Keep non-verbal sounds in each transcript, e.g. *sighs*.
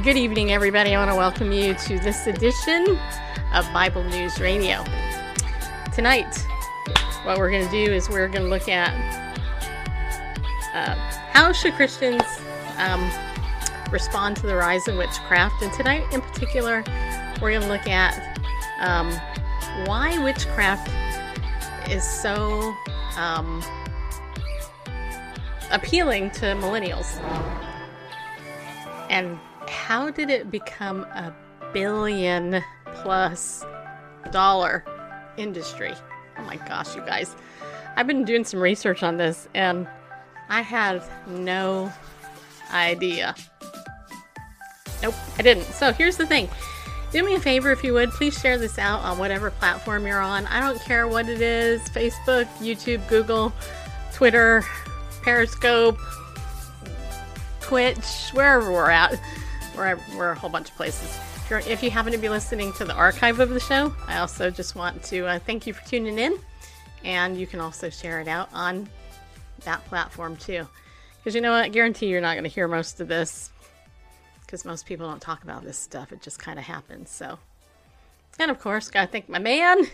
good evening, everybody. I want to welcome you to this edition of Bible News Radio. Tonight, what we're going to do is we're going to look at uh, how should Christians um, respond to the rise of witchcraft. And tonight, in particular, we're going to look at um, why witchcraft is so um, appealing to millennials. And how did it become a billion plus dollar industry? Oh my gosh, you guys. I've been doing some research on this and I have no idea. Nope, I didn't. So here's the thing. Do me a favor if you would, please share this out on whatever platform you're on. I don't care what it is Facebook, YouTube, Google, Twitter, Periscope, Twitch, wherever we're at. We're, we're a whole bunch of places. If, you happen to be listening to the archive of the show, I also just want to uh, thank you for tuning in. And you can also share it out on that platform too. Because you know what? I guarantee you're not going to hear most of this. Because most people don't talk about this stuff. It just kind of happens. So, and of course, gotta thank my man,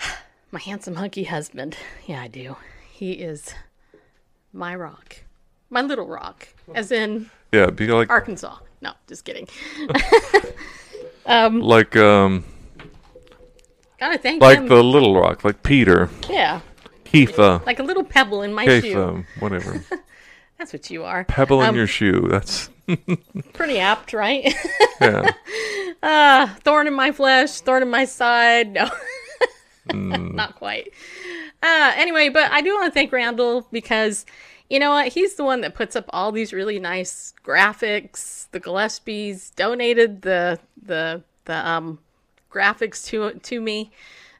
*sighs* my handsome hunky husband. Yeah, I do. He is my rock, my little rock, as in yeah, be like Arkansas. No, just kidding. *laughs* um, like um, gotta thank like him. the little rock, like Peter. Yeah. Keitha. Like a little pebble in my Keitha, shoe. whatever. *laughs* That's what you are. Pebble um, in your shoe. That's *laughs* pretty apt, right? yeah. Uh, thorn in my flesh, thorn in my side. No, mm. not quite. Uh, anyway, but I do want to thank Randall because you know what? He's the one that puts up all these really nice graphics. The Gillespies donated the the the um, graphics to to me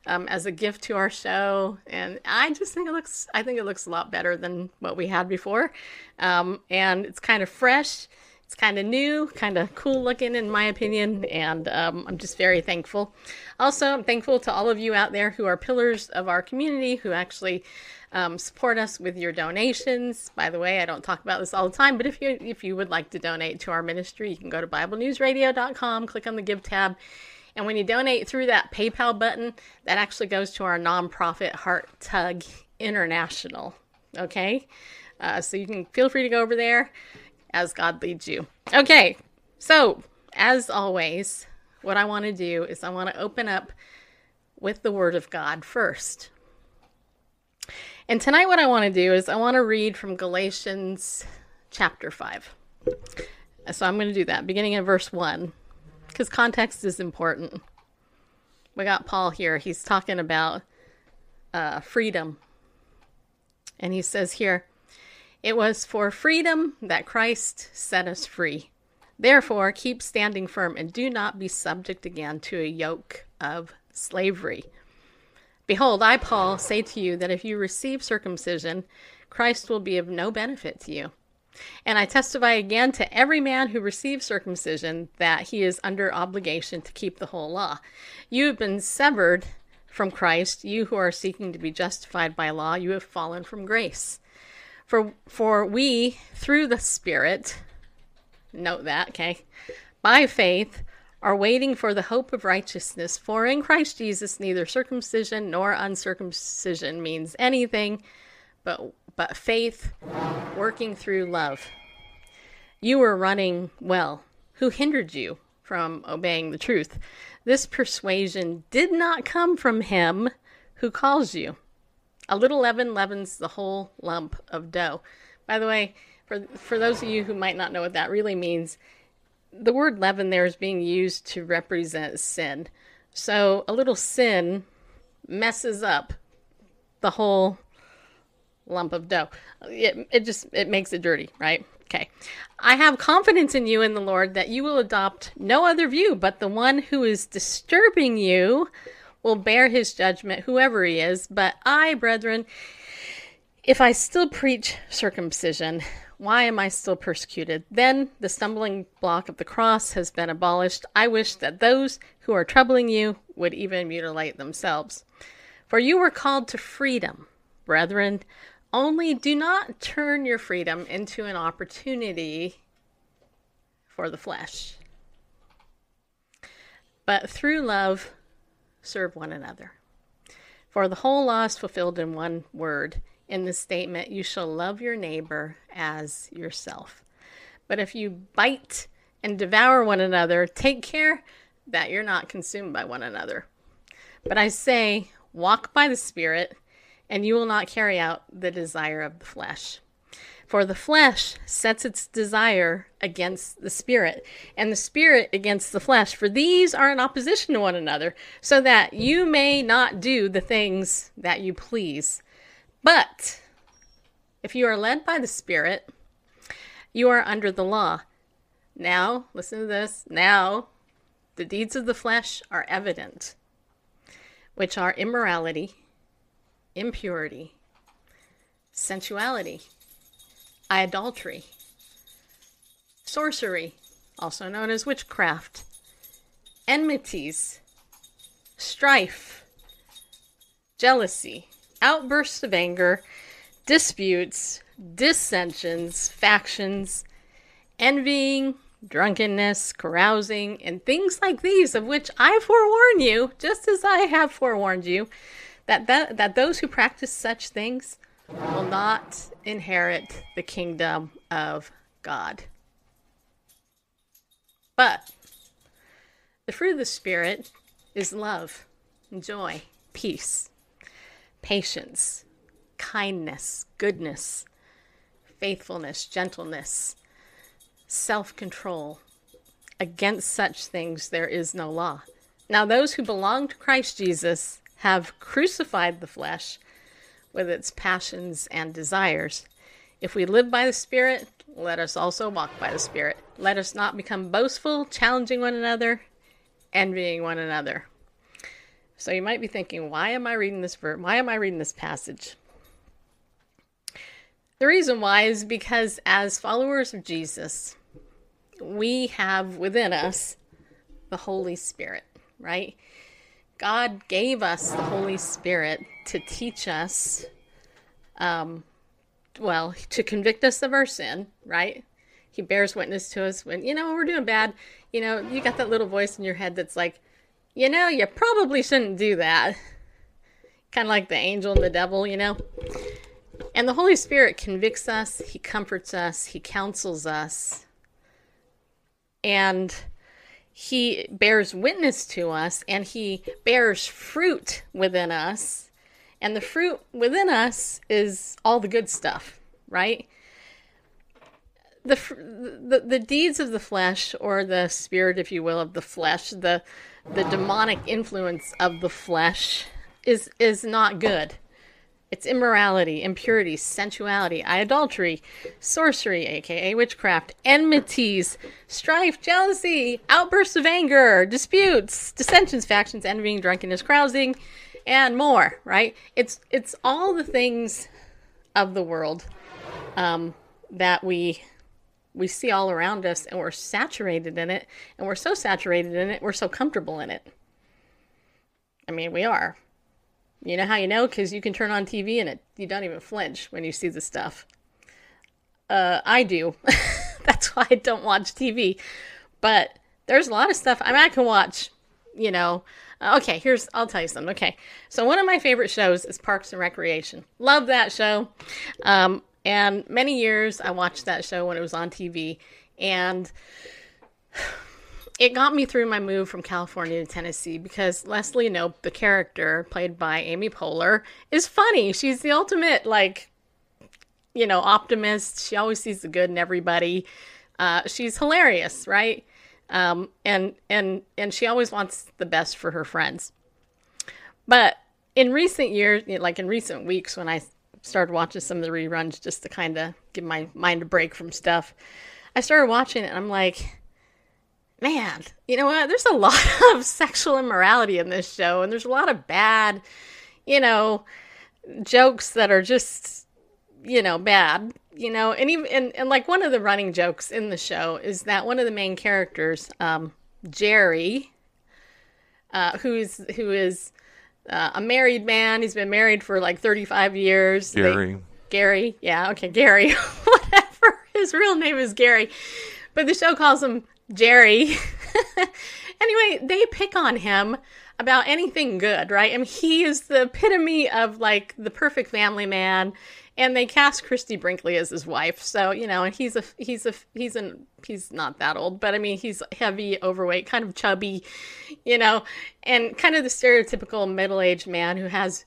um, as a gift to our show, and I just think it looks. I think it looks a lot better than what we had before, um, and it's kind of fresh. It's kind of new, kind of cool looking, in my opinion, and um, I'm just very thankful. Also, I'm thankful to all of you out there who are pillars of our community who actually um, support us with your donations. By the way, I don't talk about this all the time, but if you if you would like to donate to our ministry, you can go to BibleNewsRadio.com, click on the Give tab, and when you donate through that PayPal button, that actually goes to our nonprofit Heart Tug International. Okay, uh, so you can feel free to go over there as God leads you. Okay, so as always, what I want to do is I want to open up with the Word of God first. And tonight, what I want to do is I want to read from Galatians chapter 5. So I'm going to do that, beginning in verse 1, because context is important. We got Paul here. He's talking about uh, freedom. And he says here, it was for freedom that Christ set us free. Therefore, keep standing firm and do not be subject again to a yoke of slavery. Behold, I, Paul, say to you that if you receive circumcision, Christ will be of no benefit to you. And I testify again to every man who receives circumcision that he is under obligation to keep the whole law. You have been severed from Christ, you who are seeking to be justified by law, you have fallen from grace. For for we through the Spirit, note that, okay, by faith are waiting for the hope of righteousness. For in Christ Jesus neither circumcision nor uncircumcision means anything, but but faith working through love. You were running well. Who hindered you from obeying the truth? This persuasion did not come from him who calls you. A little leaven leavens the whole lump of dough. By the way, for for those of you who might not know what that really means, the word leaven there is being used to represent sin. So a little sin messes up the whole lump of dough. It, it just it makes it dirty, right? Okay. I have confidence in you in the Lord that you will adopt no other view but the one who is disturbing you will bear his judgment, whoever he is. But I, brethren, if I still preach circumcision, why am I still persecuted? Then the stumbling block of the cross has been abolished. I wish that those who are troubling you would even mutilate themselves. For you were called to freedom, brethren. Only do not turn your freedom into an opportunity for the flesh, but through love, serve one another. For the whole law is fulfilled in one word in the statement, You shall love your neighbor as yourself. But if you bite and devour one another, take care that you're not consumed by one another. But I say, walk by the Spirit, and you will not carry out the desire of the flesh. For the flesh sets its desire against the spirit, and the spirit against the flesh. For these are in opposition to one another, so that you may not do the things that you please. But if you are led by the spirit, you are under the law. Now, listen to this. Now, the deeds of the flesh are evident, which are immorality, impurity, sensuality idolatry, sorcery, also known as witchcraft, enmities, strife, jealousy, outbursts of anger, disputes, dissensions, factions, envying, drunkenness, carousing, and things like these, of which I forewarn you, just as I have forewarned you, that, that, that those who practice such things will not inherit the kingdom of God. But the fruit of the Spirit is love, joy, peace, patience, kindness, goodness, faithfulness, gentleness, self control. Against such things there is no law. Now, those who belong to Christ Jesus have crucified the flesh with its passions and desires. If we live by the Spirit, let us also walk by the Spirit. Let us not become boastful, challenging one another, envying one another. So you might be thinking, why am I reading this verse? Why am I reading this passage? The reason why is because as followers of Jesus, we have within us the Holy Spirit, right? God gave us the Holy Spirit to teach us, um, well, to convict us of our sin, right? He bears witness to us when, you know, we're doing bad. You know, you got that little voice in your head that's like, you know, you probably shouldn't do that. Kind of like the angel and the devil, you know? And the Holy Spirit convicts us, He comforts us, He counsels us. And he bears witness to us and he bears fruit within us. And the fruit within us is all the good stuff, right? The, the the deeds of the flesh or the spirit if you will of the flesh the the demonic influence of the flesh is is not good it's immorality, impurity, sensuality, idolatry, sorcery, aka witchcraft, enmities, strife, jealousy, outbursts of anger, disputes, dissensions, factions, envying, drunkenness, carousing, and more. Right? It's it's all the things of the world um, that we we see all around us, and we're saturated in it, and we're so saturated in it, we're so comfortable in it. I mean, we are. You know how you know? Because you can turn on TV and it you don't even flinch when you see the stuff. Uh, I do. *laughs* That's why I don't watch TV. But there's a lot of stuff. I mean, I can watch. You know. Okay, here's I'll tell you something. Okay, so one of my favorite shows is Parks and Recreation. Love that show. Um, and many years I watched that show when it was on TV, and it got me through my move from California to Tennessee because Leslie Knope, the character played by Amy Poehler, is funny. She's the ultimate, like, you know, optimist. She always sees the good in everybody. Uh, she's hilarious, right? Um, and and and she always wants the best for her friends. But in recent years, like in recent weeks, when I started watching some of the reruns just to kind of give my mind a break from stuff, I started watching it and I'm like, man, you know what? There's a *laughs* lot of sexual immorality in this show, and there's a lot of bad, you know, jokes that are just, you know, bad. You know, and even and, and like one of the running jokes in the show is that one of the main characters, um, Jerry, uh, who's who is uh, a married man. He's been married for like 35 years. Jerry. Gary. Yeah, okay, Gary. *laughs* Whatever. His real name is Gary. But the show calls him Jerry. *laughs* anyway, they pick on him about anything good, right? I mean, he is the epitome of like the perfect family man. And they cast Christy Brinkley as his wife, so you know, and he's a he's a he's an he's not that old, but I mean, he's heavy, overweight, kind of chubby, you know, and kind of the stereotypical middle-aged man who has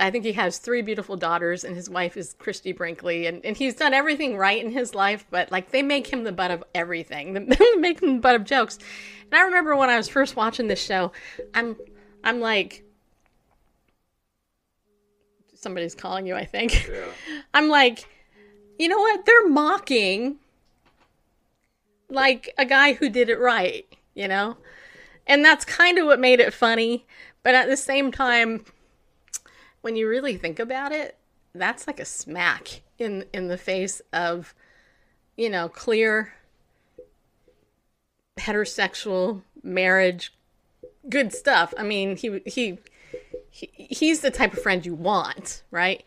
I think he has three beautiful daughters, and his wife is Christy Brinkley, and, and he's done everything right in his life, but like they make him the butt of everything. *laughs* They make him the butt of jokes. And I remember when I was first watching this show, I'm I'm like somebody's calling you, I think. Yeah. I'm like, you know what? They're mocking like a guy who did it right, you know? And that's kind of what made it funny. But at the same time, when you really think about it, that's like a smack in in the face of, you know, clear heterosexual marriage good stuff. I mean, he he he, he's the type of friend you want, right?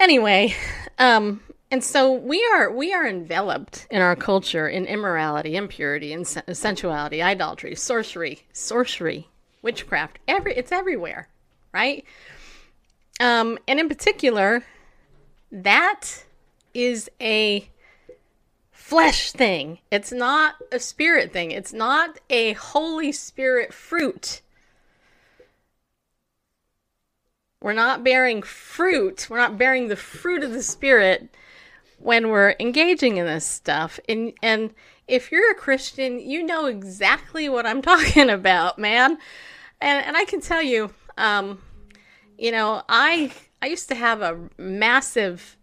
Anyway, um, and so we are we are enveloped in our culture in immorality, impurity, and sensuality, idolatry, sorcery, sorcery, witchcraft. Every it's everywhere, right? Um, and in particular, that is a flesh thing. It's not a spirit thing. It's not a Holy Spirit fruit. We're not bearing fruit. We're not bearing the fruit of the Spirit when we're engaging in this stuff. And and if you're a Christian, you know exactly what I'm *laughs* talking about, man. And and I can tell you, um, you know, I I used to have a massive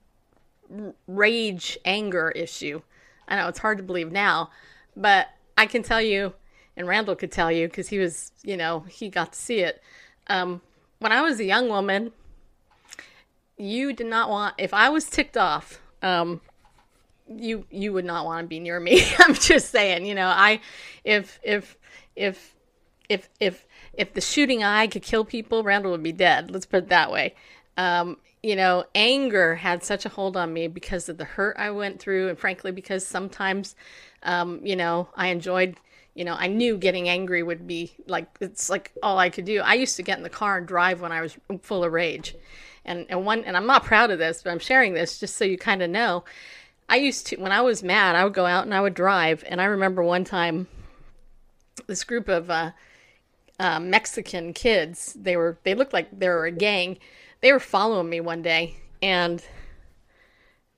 rage anger issue. I know it's hard to believe now, but I can tell you, and Randall could tell you because he was, you know, he got to see it. Um, when I was a young woman, you did not want if I was ticked off, um, you you would not want to be near me. *laughs* I'm just saying, you know, I if if if if if if the shooting eye could kill people, Randall would be dead. Let's put it that way. Um, you know, anger had such a hold on me because of the hurt I went through, and frankly, because sometimes, um, you know, I enjoyed you know, I knew getting angry would be like it's like all I could do. I used to get in the car and drive when I was full of rage. And and one and I'm not proud of this, but I'm sharing this just so you kind of know. I used to when I was mad, I would go out and I would drive. And I remember one time this group of uh, uh, Mexican kids, they were they looked like they were a gang. They were following me one day and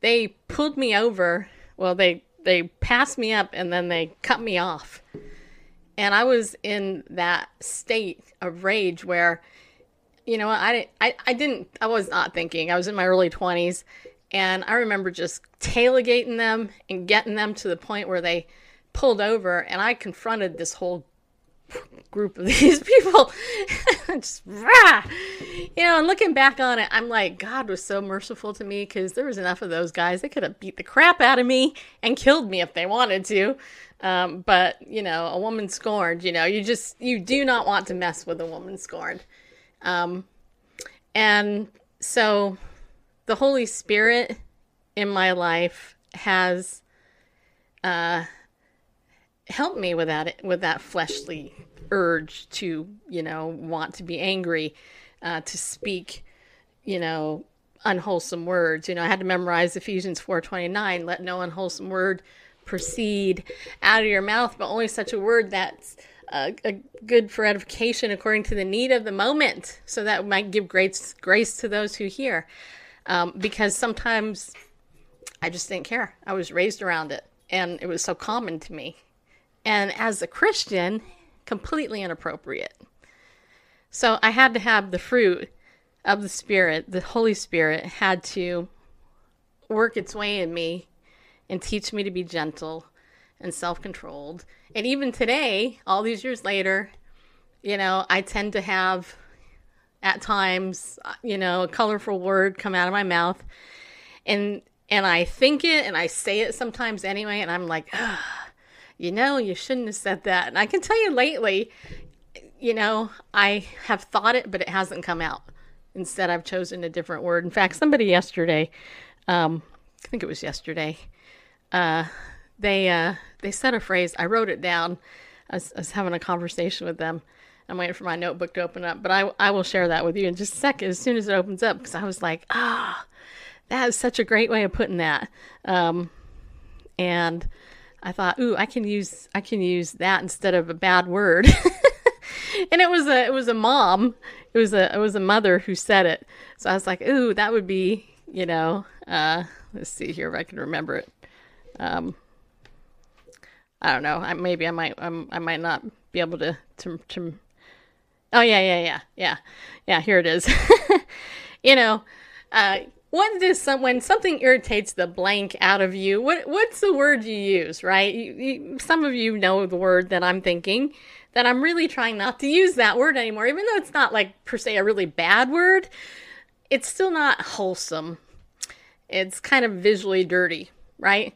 they pulled me over. Well, they they passed me up and then they cut me off. And I was in that state of rage where, you know, I, I, I didn't, I was not thinking. I was in my early 20s. And I remember just tailgating them and getting them to the point where they pulled over. And I confronted this whole group of *laughs* these people. *laughs* just, rah! You know, and looking back on it, I'm like, God was so merciful to me because there was enough of those guys. They could have beat the crap out of me and killed me if they wanted to. Um, but, you know, a woman scorned, you know, you just, you do not want to mess with a woman scorned. Um, and so the Holy Spirit in my life has, uh, helped me with that with that fleshly urge to you know want to be angry uh, to speak you know unwholesome words. You know i had to memorize ephesians 4.29 let no unwholesome word proceed out of your mouth but only such a word that's uh, a good for edification according to the need of the moment. So that might give grace grace to those who hear. Um, because sometimes i just didn't care. I was raised around it and it was so common to me. And as a Christian, completely inappropriate. So I had to have the fruit of the Spirit, the Holy Spirit had to work its way in me and teach me to be gentle and self controlled. And even today, all these years later, you know, I tend to have at times, you know, a colorful word come out of my mouth. And and I think it and I say it sometimes anyway, and I'm like, you know, you shouldn't have said that. And I can tell you lately, you know, I have thought it, but it hasn't come out. Instead, I've chosen a different word. In fact, somebody yesterday, um, I think it was yesterday, uh, they uh, they said a phrase. I wrote it down. I was, I was having a conversation with them. I'm waiting for my notebook to open up, but I, I will share that with you in just a second as soon as it opens up because I was like, ah, that is such a great way of putting that. Um, and I thought, ooh, I can use I can use that instead of a bad word. *laughs* and it was a it was a mom, it was a it was a mother who said it. So I was like, ooh, that would be you know, uh, let's see here if I can remember it. Um, I don't know. I, maybe I might um, I might not be able to to to. Oh yeah yeah yeah yeah yeah. Here it is. *laughs* you know, uh, what does some when something irritates the blank out of you? What what's the word you use? Right? You, you, some of you know the word that I'm thinking. That I'm really trying not to use that word anymore, even though it's not like per se a really bad word. It's still not wholesome. It's kind of visually dirty, right?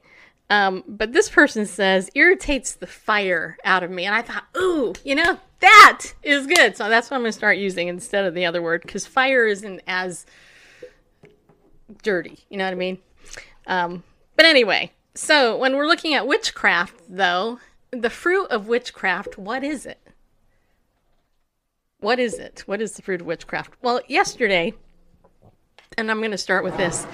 Um, but this person says irritates the fire out of me, and I thought, ooh, you know, that is good. So that's what I'm going to start using instead of the other word because fire isn't as dirty. You know what I mean? Um, but anyway, so when we're looking at witchcraft, though, the fruit of witchcraft, what is it? What is it? What is the fruit of witchcraft? Well, yesterday, and I'm going to start with this.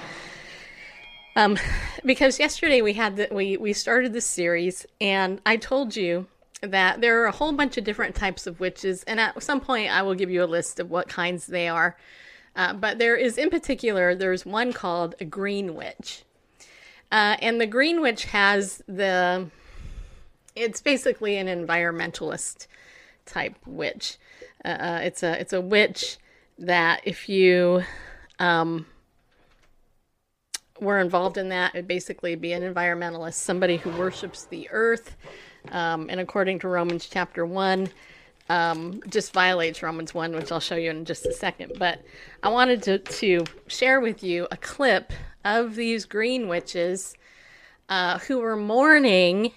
Um, *laughs* because yesterday we had the, we we started this series, and I told you that there are a whole bunch of different types of witches, and at some point I will give you a list of what kinds they are. Uh, but there is, in particular, there's one called a green witch, uh, and the green witch has the. It's basically an environmentalist type witch. Uh, uh it's a it's a witch that if you um, were involved in that, it'd basically be an environmentalist, somebody who worships the earth. Um, and according to Romans chapter 1, um, just violates Romans 1, which I'll show you in just a second. But I wanted to, to share with you a clip of these green witches uh, who were mourning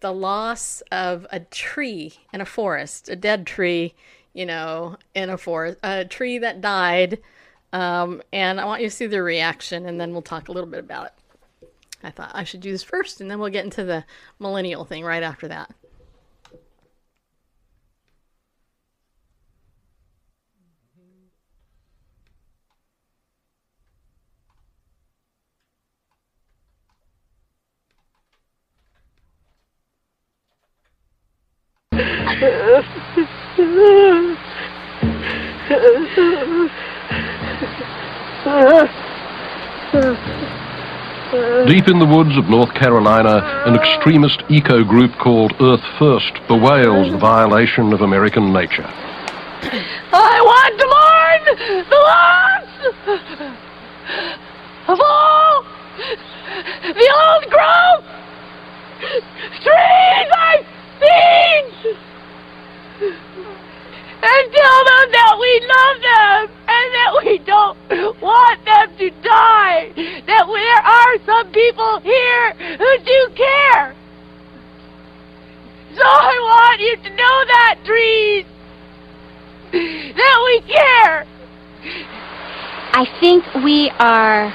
the loss of a tree in a forest, a dead tree, you know, in a forest, a tree that died um, and I want you to see the reaction, and then we'll talk a little bit about it. I thought I should do this first, and then we'll get into the millennial thing right after that. *laughs* Deep in the woods of North Carolina, an extremist eco group called Earth First bewails the violation of American nature. I want to mourn the loss of all the old growth trees I've seen and tell them that we love them that we don't want them to die. That there are some people here who do care. So I want you to know that, trees, that we care. I think we are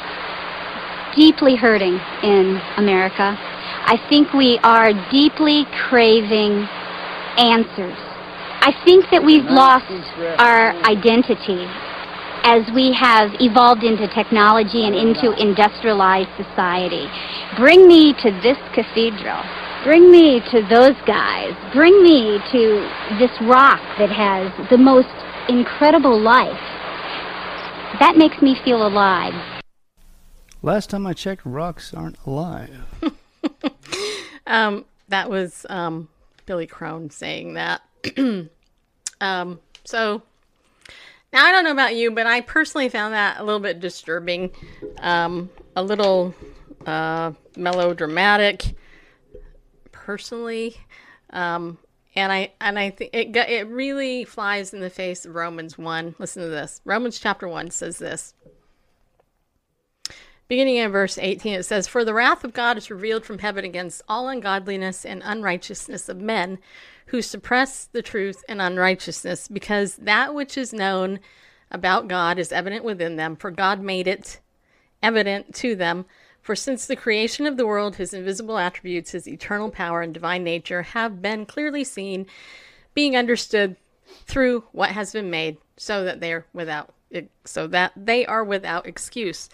deeply hurting in America. I think we are deeply craving answers. I think that we've lost our identity as we have evolved into technology and into industrialized society. Bring me to this cathedral. Bring me to those guys. Bring me to this rock that has the most incredible life. That makes me feel alive. Last time I checked, rocks aren't alive. *laughs* um, that was um, Billy Crone saying that. *clears throat* um, so now I don't know about you, but I personally found that a little bit disturbing, um, a little uh, melodramatic, personally. Um, and I and I think it it really flies in the face of Romans one. Listen to this. Romans chapter one says this. Beginning in verse 18, it says, For the wrath of God is revealed from heaven against all ungodliness and unrighteousness of men who suppress the truth and unrighteousness, because that which is known about God is evident within them, for God made it evident to them. For since the creation of the world, his invisible attributes, his eternal power and divine nature have been clearly seen, being understood through what has been made, so that they are without so that they are without excuse.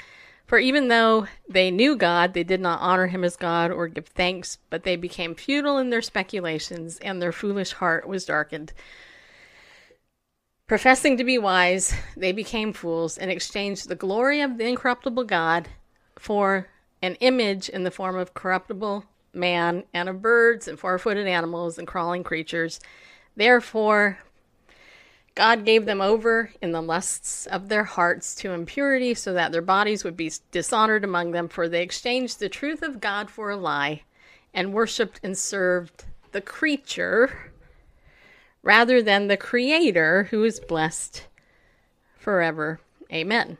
For even though they knew God, they did not honor him as God or give thanks, but they became futile in their speculations, and their foolish heart was darkened. Professing to be wise, they became fools and exchanged the glory of the incorruptible God for an image in the form of corruptible man and of birds and four footed animals and crawling creatures. Therefore, God gave them over in the lusts of their hearts to impurity so that their bodies would be dishonored among them, for they exchanged the truth of God for a lie and worshiped and served the creature rather than the creator who is blessed forever. Amen.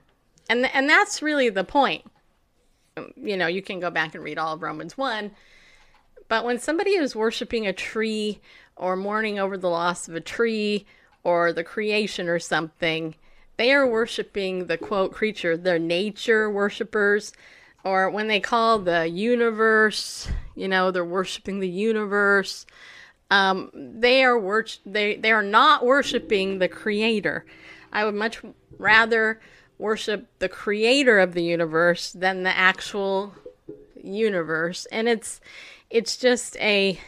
And and that's really the point. You know, you can go back and read all of Romans 1, but when somebody is worshiping a tree or mourning over the loss of a tree or the creation or something, they are worshiping the quote creature. They're nature worshipers. Or when they call the universe, you know, they're worshiping the universe. Um, they are wor- they they are not worshiping the creator. I would much rather worship the creator of the universe than the actual universe, and it's it's just a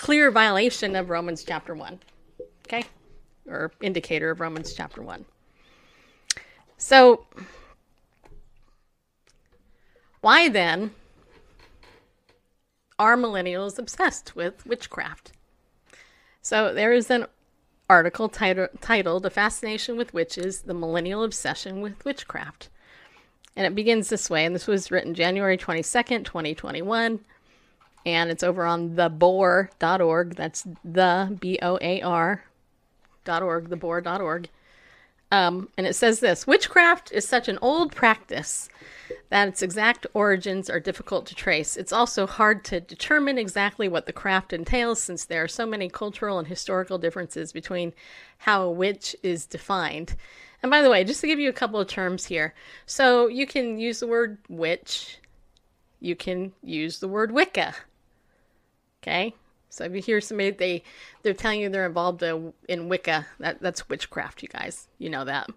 clear violation of Romans chapter 1. Okay? Or indicator of Romans chapter 1. So, why then are millennials obsessed with witchcraft? So, there is an article tit- titled A Fascination with Witches The Millennial Obsession with Witchcraft. And it begins this way, and this was written January 22nd, 2021 and it's over on theboar.org. That's the B O A R dot org, theboar.org. Um, and it says this Witchcraft is such an old practice that its exact origins are difficult to trace. It's also hard to determine exactly what the craft entails since there are so many cultural and historical differences between how a witch is defined. And by the way, just to give you a couple of terms here. So you can use the word witch, you can use the word Wicca. Okay, so if you hear somebody they they're telling you they're involved in Wicca, that that's witchcraft. You guys, you know that.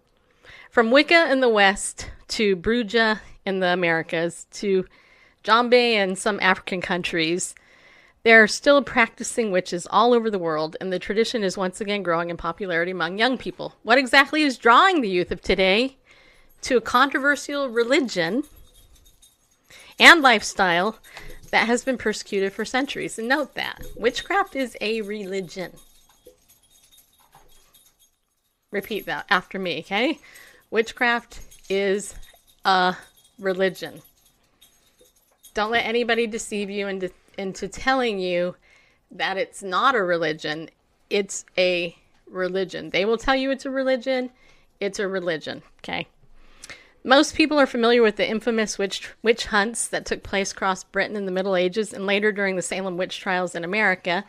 From Wicca in the West to Bruja in the Americas to Jambe in some African countries, there are still practicing witches all over the world, and the tradition is once again growing in popularity among young people. What exactly is drawing the youth of today to a controversial religion and lifestyle that has been persecuted for centuries. And note that witchcraft is a religion. Repeat that after me, okay? Witchcraft is a religion. Don't let anybody deceive you into, into telling you that it's not a religion. It's a religion. They will tell you it's a religion. It's a religion, okay? Most people are familiar with the infamous witch, witch hunts that took place across Britain in the Middle Ages and later during the Salem witch trials in America.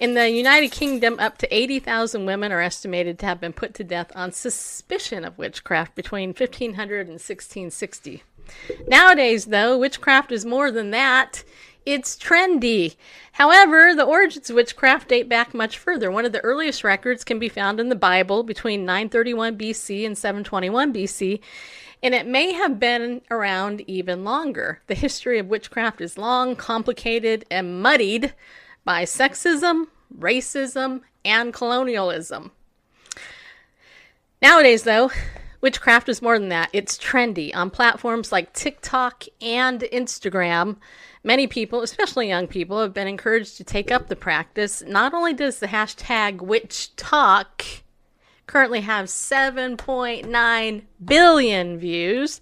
In the United Kingdom, up to 80,000 women are estimated to have been put to death on suspicion of witchcraft between 1500 and 1660. Nowadays, though, witchcraft is more than that. It's trendy. However, the origins of witchcraft date back much further. One of the earliest records can be found in the Bible between 931 BC and 721 BC and it may have been around even longer. The history of witchcraft is long, complicated, and muddied by sexism, racism, and colonialism. Nowadays, though, witchcraft is more than that. It's trendy on platforms like TikTok and Instagram. Many people, especially young people, have been encouraged to take up the practice. Not only does the hashtag WitchTok currently have 7.9 billion views.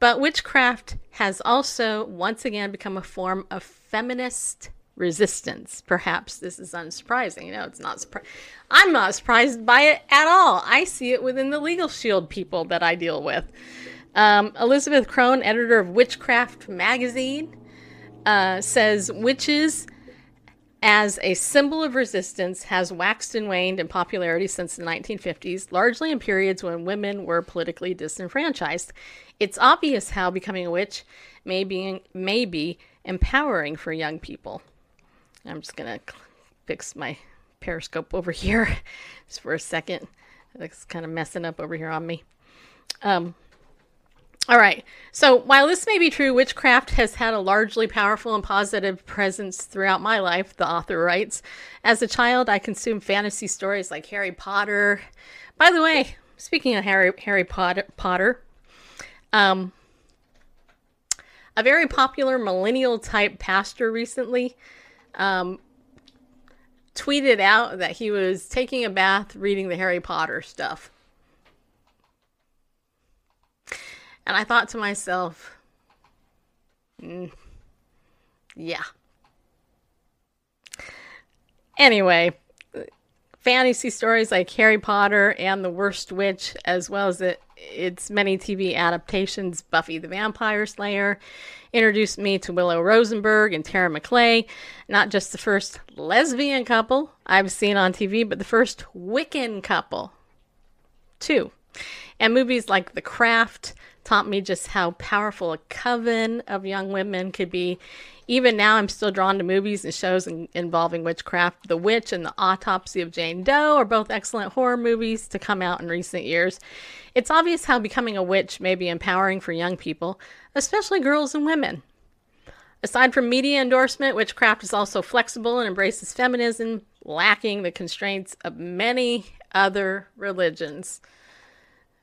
But witchcraft has also once again become a form of feminist resistance. Perhaps this is unsurprising. Know, it's not surprising. I'm not surprised by it at all. I see it within the LegalShield people that I deal with. Um, Elizabeth Krohn, editor of Witchcraft magazine, uh, says witches as a symbol of resistance has waxed and waned in popularity since the 1950s, largely in periods when women were politically disenfranchised. It's obvious how becoming a witch may be, may be empowering for young people. I'm just going to fix my periscope over here *laughs* just for a second. It's kind of messing up over here on me. Um, all right. So while this may be true, witchcraft has had a largely powerful and positive presence throughout my life, the author writes. As a child, I consumed fantasy stories like Harry Potter. By the way, speaking of Harry Harry Potter, Potter um, a very popular millennial type pastor recently um, tweeted out that he was taking a bath reading the Harry Potter stuff. And I thought to myself, mm, yeah. Anyway, fantasy stories like Harry Potter and The Worst Witch, as well as it, its many TV adaptations, Buffy the Vampire Slayer, introduced me to Willow Rosenberg and Tara Maclay, not just the first lesbian couple I've seen on TV, but the first Wiccan couple, too. And movies like The Craft, taught me just how powerful a coven of young women could be. Even now, I'm still drawn to movies and shows in, involving witchcraft. The Witch and The Autopsy of Jane Doe are both excellent horror movies to come out in recent years. It's obvious how becoming a witch may be empowering for young people, especially girls and women. Aside from media endorsement, witchcraft is also flexible and embraces feminism, lacking the constraints of many other religions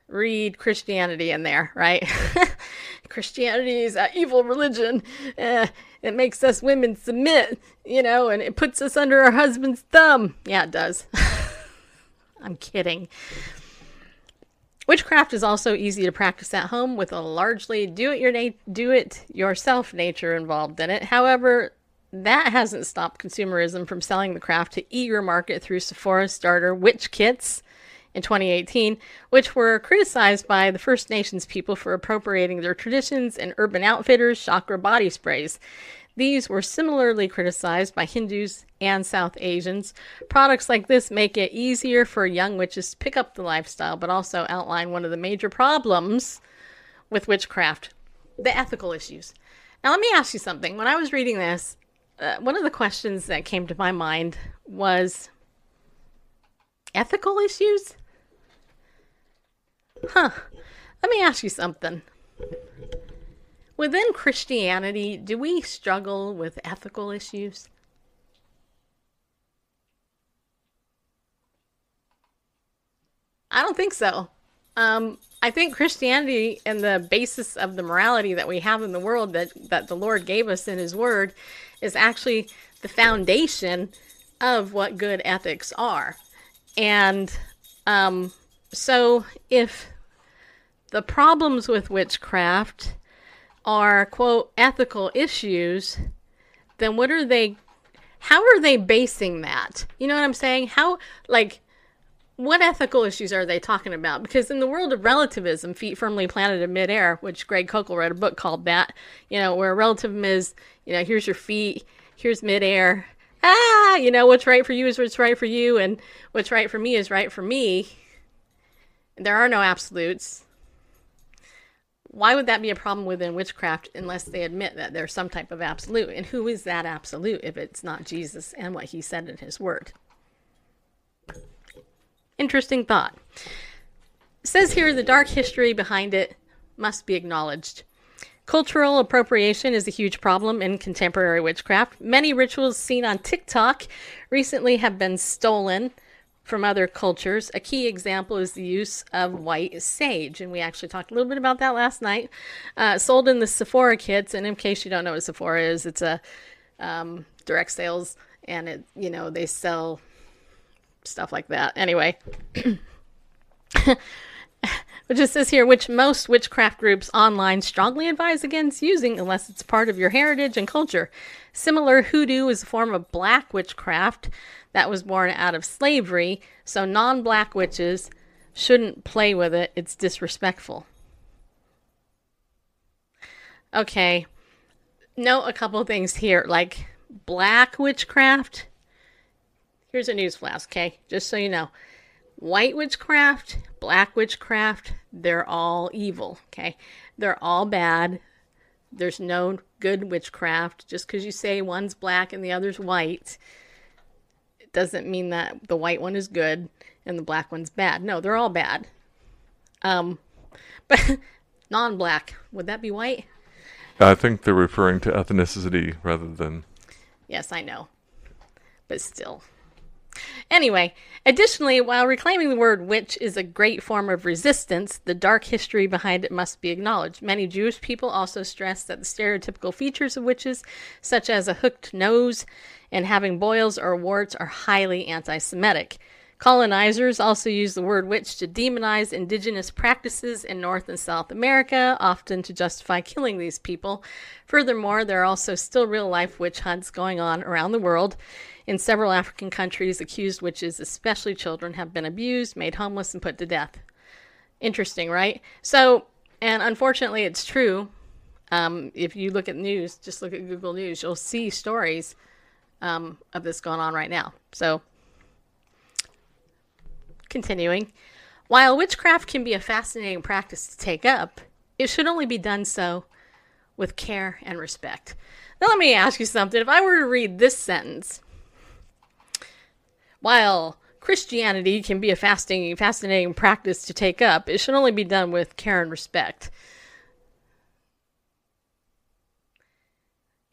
read Christianity in there, right? *laughs* Christianity is an evil religion. Uh, it makes us women submit, you know, and it puts us under our husband's thumb. Yeah, it does. *laughs* I'm kidding. Witchcraft is also easy to practice at home with a largely do it your na- do it yourself nature involved in it. However, that hasn't stopped consumerism from selling the craft to eager market through Sephora starter witch kits in 2018, which were criticized by the First Nations people for appropriating their traditions and Urban Outfitters chakra body sprays. These were similarly criticized by Hindus and South Asians. Products like this make it easier for young witches to pick up the lifestyle, but also outline one of the major problems with witchcraft the ethical issues. Now, let me ask you something. When I was reading this, uh, one of the questions that came to my mind was ethical issues? Huh. Let me ask you something. Within Christianity, do we struggle with ethical issues? I don't think so. Um, I think Christianity and the basis of the morality that we have in the world that, that the Lord gave us in His Word is actually the foundation of what good ethics are. And um, so if the problems with witchcraft are, quote, ethical issues, then what are they, how are they basing that? You know what I'm saying? How, like, what ethical issues are they talking about? Because in the world of relativism, feet firmly planted in midair, which Greg Koukl wrote a book called that, you know, where relativism is, you know, here's your feet, here's midair, ah, you know, what's right for you is what's right for you, and what's right for me is right for me. There are no absolutes why would that be a problem within witchcraft unless they admit that there's some type of absolute? And who is that absolute if it's not Jesus and what he said in his word? Interesting thought. It says here the dark history behind it must be acknowledged. Cultural appropriation is a huge problem in contemporary witchcraft. Many rituals seen on TikTok recently have been stolen from other cultures. A key example is the use of white sage, and we actually talked a little bit about that last night. Uh, sold in the Sephora kits, and in case you don't know what Sephora is, it's a um, direct sales, and it you know they sell stuff like that. Anyway. which *coughs* it says here, which most witchcraft groups online strongly advise against using unless it's part of your heritage and culture. Similar, hoodoo is a form of black witchcraft that was born out of slavery, so non black witches shouldn't play with it. It's disrespectful. Okay, note a couple things here. Like, black witchcraft here's a news flash, okay? Just so you know. White witchcraft, black witchcraft, they're all evil, okay? They're all bad. There's no good witchcraft. Just because you say one's black and the other's white, it doesn't mean that the white one is good and the black one's bad. No, they're all bad. Um, *laughs* but non-black, would that be white? I think they're referring to ethnicity rather than. Yes, I know. But still. Anyway, additionally, while reclaiming the word witch is a great form of resistance, the dark history behind it must be acknowledged. Many Jewish people also stress that the stereotypical features of witches, such as a hooked nose and having boils or warts, are highly anti Semitic. Colonizers also used the word witch to demonize indigenous practices in North and South America, often to justify killing these people. Furthermore, there are also still real life witch hunts going on around the world. In several African countries, accused witches, especially children, have been abused, made homeless, and put to death. Interesting, right? So, and unfortunately, it's true. Um, if you look at news, just look at Google News, you'll see stories um, of this going on right now. So, Continuing, while witchcraft can be a fascinating practice to take up, it should only be done so with care and respect. Now, let me ask you something. If I were to read this sentence, while Christianity can be a fascinating, fascinating practice to take up, it should only be done with care and respect.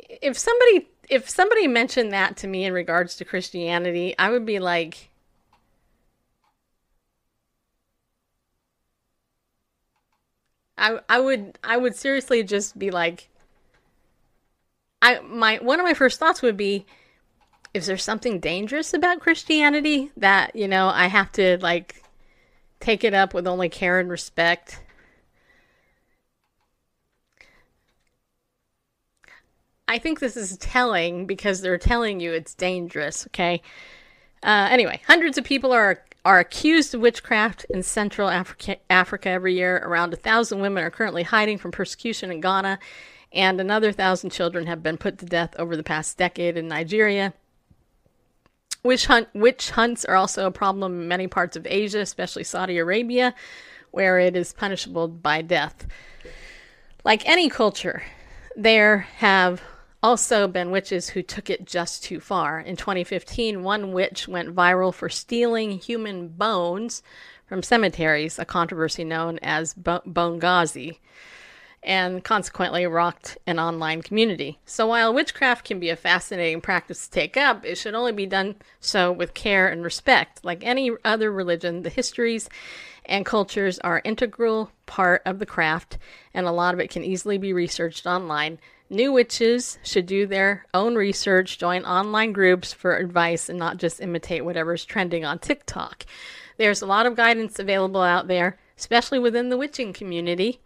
If somebody if somebody mentioned that to me in regards to Christianity, I would be like, I I would I would seriously just be like I my one of my first thoughts would be is there something dangerous about Christianity that, you know, I have to like take it up with only care and respect? I think this is telling because they're telling you it's dangerous, okay? Uh, anyway, hundreds of people are are accused of witchcraft in Central Africa, Africa every year. Around a thousand women are currently hiding from persecution in Ghana, and another thousand children have been put to death over the past decade in Nigeria. Witch, hunt, witch hunts are also a problem in many parts of Asia, especially Saudi Arabia, where it is punishable by death. Like any culture, there have also been witches who took it just too far. In 2015, one witch went viral for stealing human bones from cemeteries, a controversy known as Boneghazi, and consequently rocked an online community. So while witchcraft can be a fascinating practice to take up, it should only be done so with care and respect. Like any other religion, the histories and cultures are integral part of the craft, and a lot of it can easily be researched online New witches should do their own research, join online groups for advice, and not just imitate whatever's trending on TikTok. There's a lot of guidance available out there, especially within the witching community,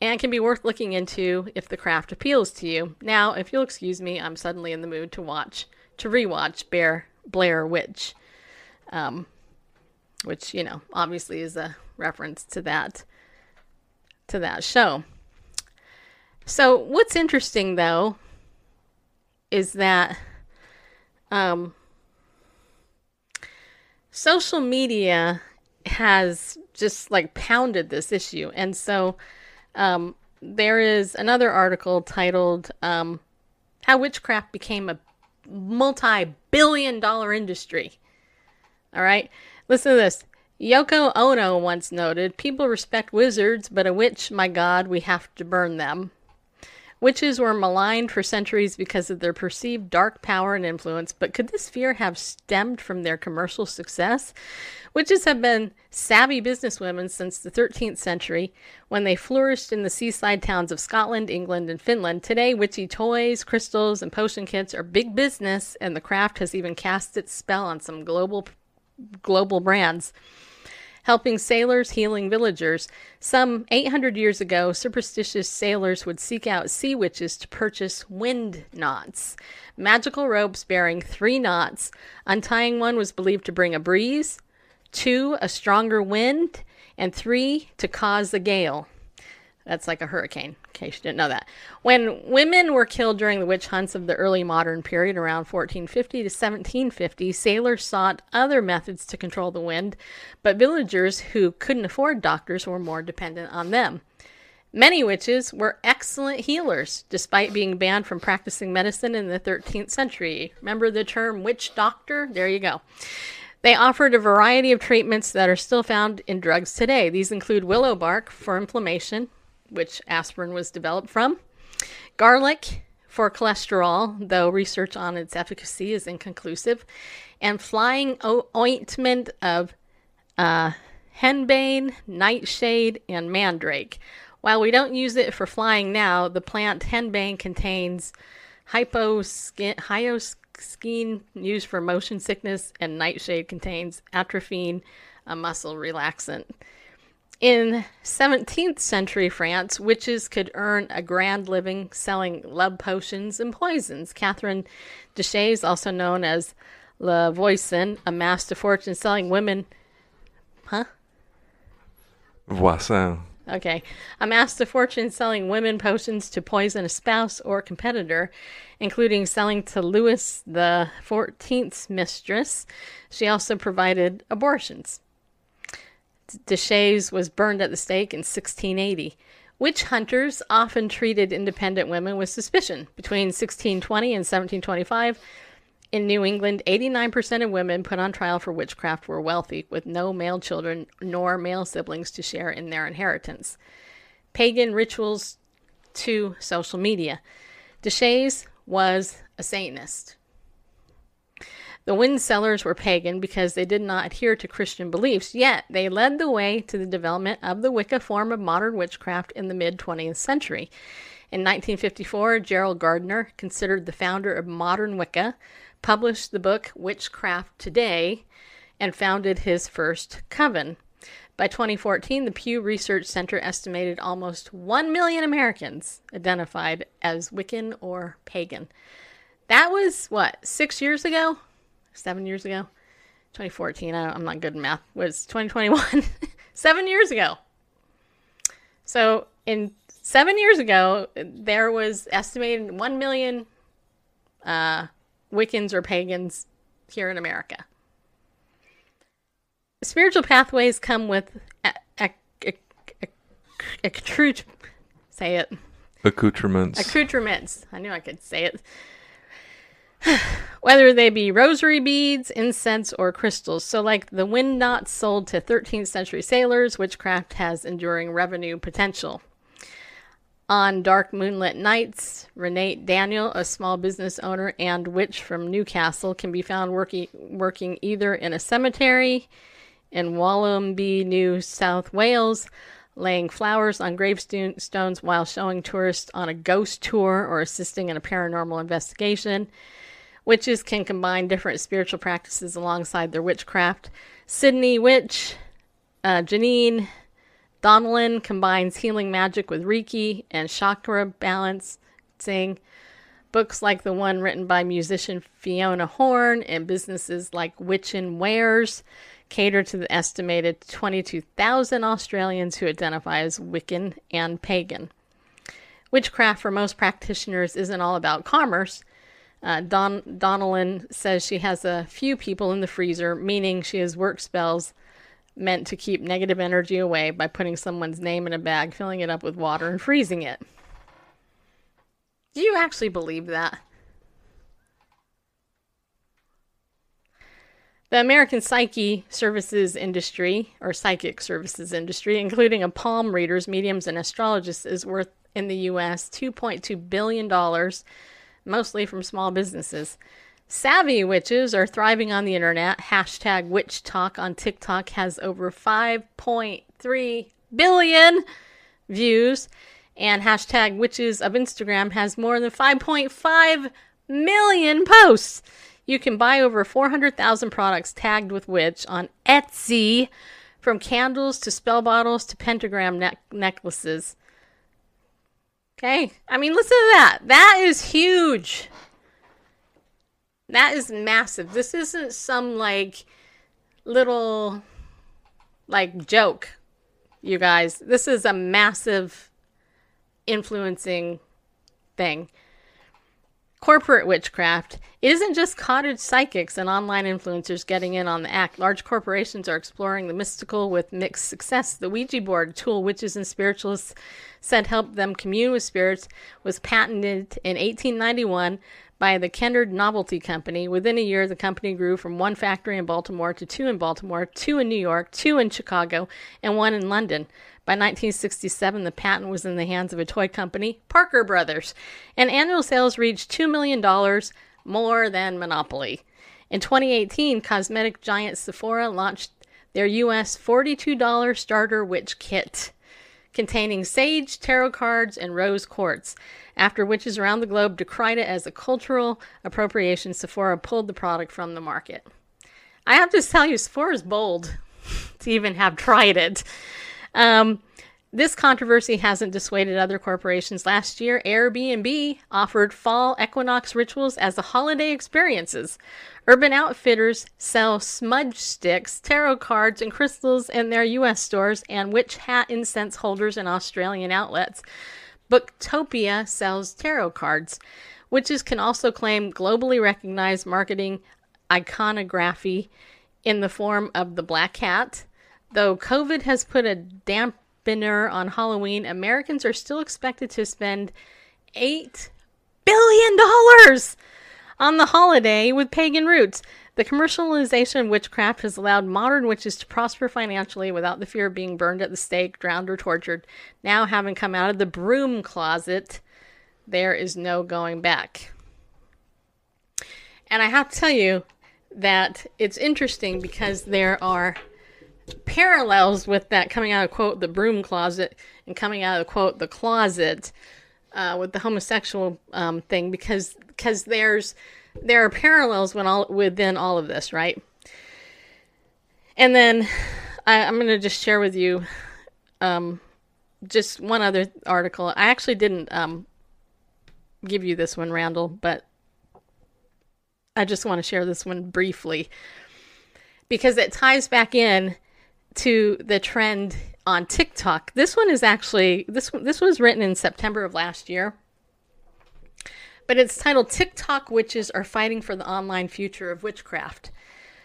and can be worth looking into if the craft appeals to you. Now, if you'll excuse me, I'm suddenly in the mood to watch, to rewatch Bear Blair Witch, um, which you know obviously is a reference to that to that show. So what's interesting though is that um, social media has just like pounded this issue, and so um, there is another article titled um, "How Witchcraft Became a Multi-Billion-Dollar Industry." All right, listen to this. Yoko Ono once noted, People respect wizards, but a witch, my god, we have to burn them. Witches were maligned for centuries because of their perceived dark power and influence, but could this fear have stemmed from their commercial success? Witches have been savvy businesswomen since the 13th century when they flourished in the seaside towns of Scotland, England, and Finland. Today, witchy toys, crystals, and potion kits are big business, and the craft has even cast its spell on some global global brands helping sailors, healing villagers. Some 800 years ago, superstitious sailors would seek out sea witches to purchase wind knots, magical ropes bearing three knots. Untying one was believed to bring a breeze, two, a stronger wind, and three, to cause a gale. That's like a hurricane, in case you didn't know that. When women were killed during the witch hunts of the early modern period, around 1450 to 1750, sailors sought other methods to control the wind, but villagers who couldn't afford doctors were more dependent on them. Many witches were excellent healers, despite being banned from practicing medicine in the 13th century. Remember the term witch doctor? There you go. They offered a variety of treatments that are still found in drugs today. These include willow bark for inflammation, which aspirin was developed from, garlic for cholesterol, though research on its efficacy is inconclusive, and flying o- ointment of uh, henbane, nightshade, and mandrake. While we don't use it for flying now, the plant henbane contains hyposkin, hyoscine used for motion sickness, and nightshade contains atropine, a muscle relaxant. In 17th century France, witches could earn a grand living selling love potions and poisons. Catherine Deshayes, also known as La Voisin, amassed a fortune selling women. Huh? Voisin. Okay. Amassed a fortune selling women potions to poison a spouse or competitor, including selling to Louis the Fourteenth's mistress. She also provided abortions. Deshayes was burned at the stake in 1680. Witch hunters often treated independent women with suspicion. Between 1620 and 1725, in New England, 89% of women put on trial for witchcraft were wealthy, with no male children nor male siblings to share in their inheritance. Pagan rituals to social media. Deshayes was a Satanist. The wind sellers were pagan because they did not adhere to Christian beliefs, yet they led the way to the development of the Wicca form of modern witchcraft in the mid 20th century. In 1954, Gerald Gardner, considered the founder of modern Wicca, published the book Witchcraft Today and founded his first coven. By 2014, the Pew Research Center estimated almost 1 million Americans identified as Wiccan or pagan. That was what, six years ago? Seven years ago? 2014. I am not good in math. Was 2021? seven years ago. So, in seven years ago, there was estimated 1 million uh, Wiccans or pagans here in America. Spiritual pathways come with a, a, a, a, accrut- say it Accoutrements. accoutrements. I knew I could say it. *sighs* Whether they be rosary beads, incense, or crystals. So, like the wind knots sold to 13th century sailors, witchcraft has enduring revenue potential. On dark moonlit nights, Renate Daniel, a small business owner and witch from Newcastle, can be found working working either in a cemetery in Wollombi, New South Wales, laying flowers on gravestones while showing tourists on a ghost tour or assisting in a paranormal investigation. Witches can combine different spiritual practices alongside their witchcraft. Sydney Witch, uh, Janine Donnellan combines healing magic with Reiki and chakra balancing. Books like the one written by musician Fiona Horn and businesses like Witchin Wares cater to the estimated 22,000 Australians who identify as Wiccan and pagan. Witchcraft for most practitioners isn't all about commerce. Uh, Don Donnellan says she has a few people in the freezer, meaning she has work spells meant to keep negative energy away by putting someone's name in a bag, filling it up with water, and freezing it. Do you actually believe that? The American Psyche Services industry, or psychic services industry, including a palm readers, mediums, and astrologists, is worth in the U.S. $2.2 billion, mostly from small businesses. Savvy witches are thriving on the internet. Hashtag WitchTok on TikTok has over 5.3 billion views. And hashtag witches of Instagram has more than 5.5 million posts. You can buy over 400,000 products tagged with witch on Etsy, from candles to spell bottles to pentagram ne- necklaces. Okay, I mean, listen to that. That is huge. That is massive. This isn't some like little like joke, you guys. This is a massive influencing thing. Corporate witchcraft. It isn't just cottage psychics and online influencers getting in on the act. Large corporations are exploring the mystical with mixed success. The Ouija board, tool witches and spiritualists said helped them commune with spirits, was patented in 1891 by the Kennard Novelty Company. Within a year, the company grew from one factory in Baltimore to two in Baltimore, two in New York, two in Chicago, and one in London. By 1967, the patent was in the hands of a toy company, Parker Brothers, and annual sales reached $2 million, more than Monopoly. In 2018, cosmetic giant Sephora launched their US $42 starter witch kit containing sage, tarot cards, and rose quartz. After witches around the globe decried it as a cultural appropriation, Sephora pulled the product from the market. I have to tell you, Sephora's bold *laughs* to even have tried it. Um, this controversy hasn't dissuaded other corporations. Last year, Airbnb offered fall equinox rituals as a holiday experiences. Urban Outfitters sell smudge sticks, tarot cards, and crystals in their U.S. stores and witch hat incense holders in Australian outlets. Booktopia sells tarot cards. Witches can also claim globally recognized marketing iconography in the form of the black cat. Though COVID has put a dampener on Halloween, Americans are still expected to spend $8 billion on the holiday with pagan roots. The commercialization of witchcraft has allowed modern witches to prosper financially without the fear of being burned at the stake, drowned, or tortured. Now, having come out of the broom closet, there is no going back. And I have to tell you that it's interesting because there are parallels with that coming out of quote the broom closet and coming out of quote the closet uh, with the homosexual um, thing because because there's there are parallels when all within all of this right? And then I, i'm going to just share with you um, just one other article. I actually didn't um, give you this one randall but i just want to share this one briefly because it ties back in to the trend on TikTok. This one is actually this this was written in September of last year. But it's titled TikTok Witches Are Fighting for the Online Future of Witchcraft.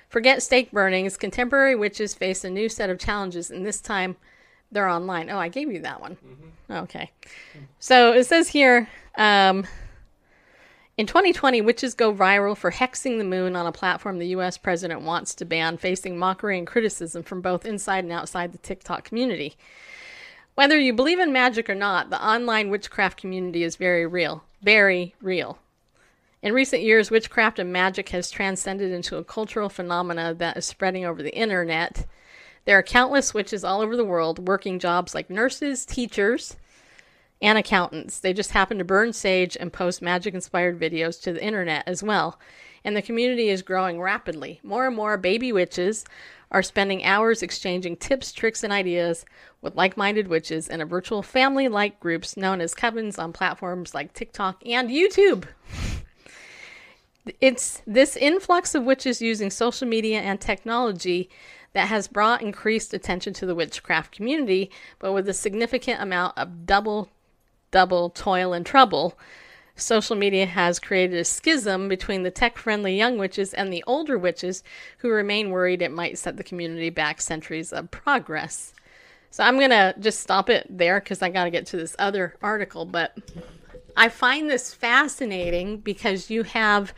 Forget stake burnings, contemporary witches face a new set of challenges and this time they're online. Oh, I gave you that one. Okay. So it says here um, in 2020, witches go viral for hexing the moon on a platform the US president wants to ban, facing mockery and criticism from both inside and outside the TikTok community. Whether you believe in magic or not, the online witchcraft community is very real. Very real. In recent years, witchcraft and magic has transcended into a cultural phenomena that is spreading over the internet. There are countless witches all over the world working jobs like nurses, teachers, and accountants. They just happen to burn sage and post magic inspired videos to the internet as well. And the community is growing rapidly. More and more baby witches are spending hours exchanging tips, tricks, and ideas with like minded witches in a virtual family like groups known as covens on platforms like TikTok and YouTube. It's this influx of witches using social media and technology that has brought increased attention to the witchcraft community, but with a significant amount of double double toil and trouble. Social media has created a schism between the tech friendly young witches and the older witches who remain worried it might set the community back centuries of progress. So I'm going to just stop it there because I got to get to this other article. But I find this fascinating because you have,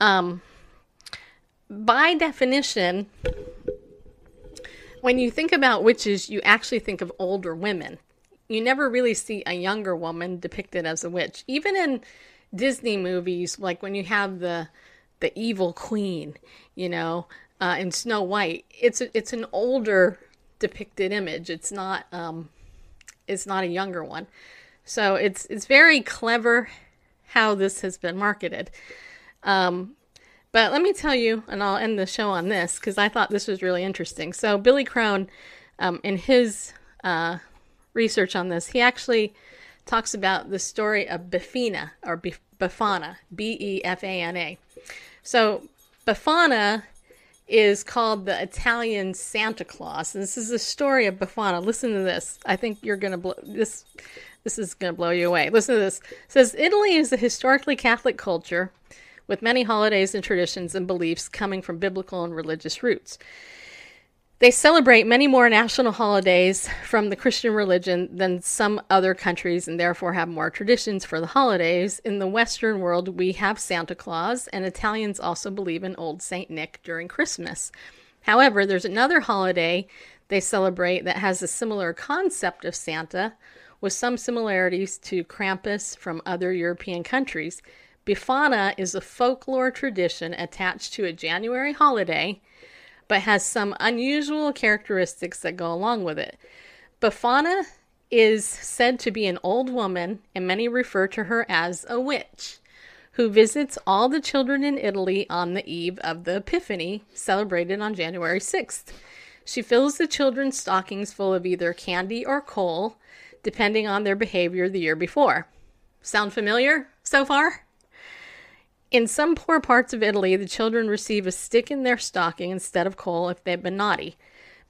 um, by definition, when you think about witches, you actually think of older women you never really see a younger woman depicted as a witch. Even in Disney movies, like when you have the the evil queen, you know, uh, in Snow White, it's a, it's an older depicted image. It's not um, it's not a younger one. So it's it's very clever how this has been marketed. Um, but let me tell you, and I'll end the show on this because I thought this was really interesting. So Billy Crone, um, in his uh, research on this, he actually talks about the story of Befana or Befana, B E F A N A. So Befana is called the Italian Santa Claus. And this is the story of Befana. Listen to this. I think you're going to blow this This is going to blow you away. Listen to this. It says Italy is a historically Catholic culture with many holidays and traditions and beliefs coming from biblical and religious roots. They celebrate many more national holidays from the Christian religion than some other countries and therefore have more traditions for the holidays. In the Western world, we have Santa Claus, and Italians also believe in Old Saint Nick during Christmas. However, there's another holiday they celebrate that has a similar concept of Santa, with some similarities to Krampus from other European countries. Befana is a folklore tradition attached to a January holiday but has some unusual characteristics that go along with it. Befana is said to be an old woman, and many refer to her as a witch, who visits all the children in Italy on the eve of the Epiphany, celebrated on January 6th. She fills the children's stockings full of either candy or coal, depending on their behavior the year before. Sound familiar so far? In some poor parts of Italy, the children receive a stick in their stocking instead of coal if they've been naughty.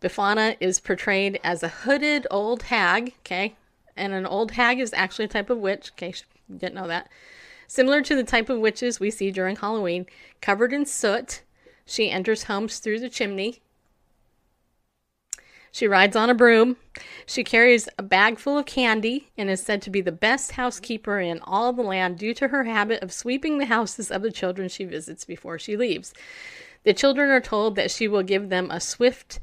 Befana is portrayed as a hooded old hag, okay? And an old hag is actually a type of witch, okay? Didn't know that. Similar to the type of witches we see during Halloween, covered in soot, she enters homes through the chimney. She rides on a broom. She carries a bag full of candy and is said to be the best housekeeper in all the land due to her habit of sweeping the houses of the children she visits before she leaves. The children are told that she will give them a swift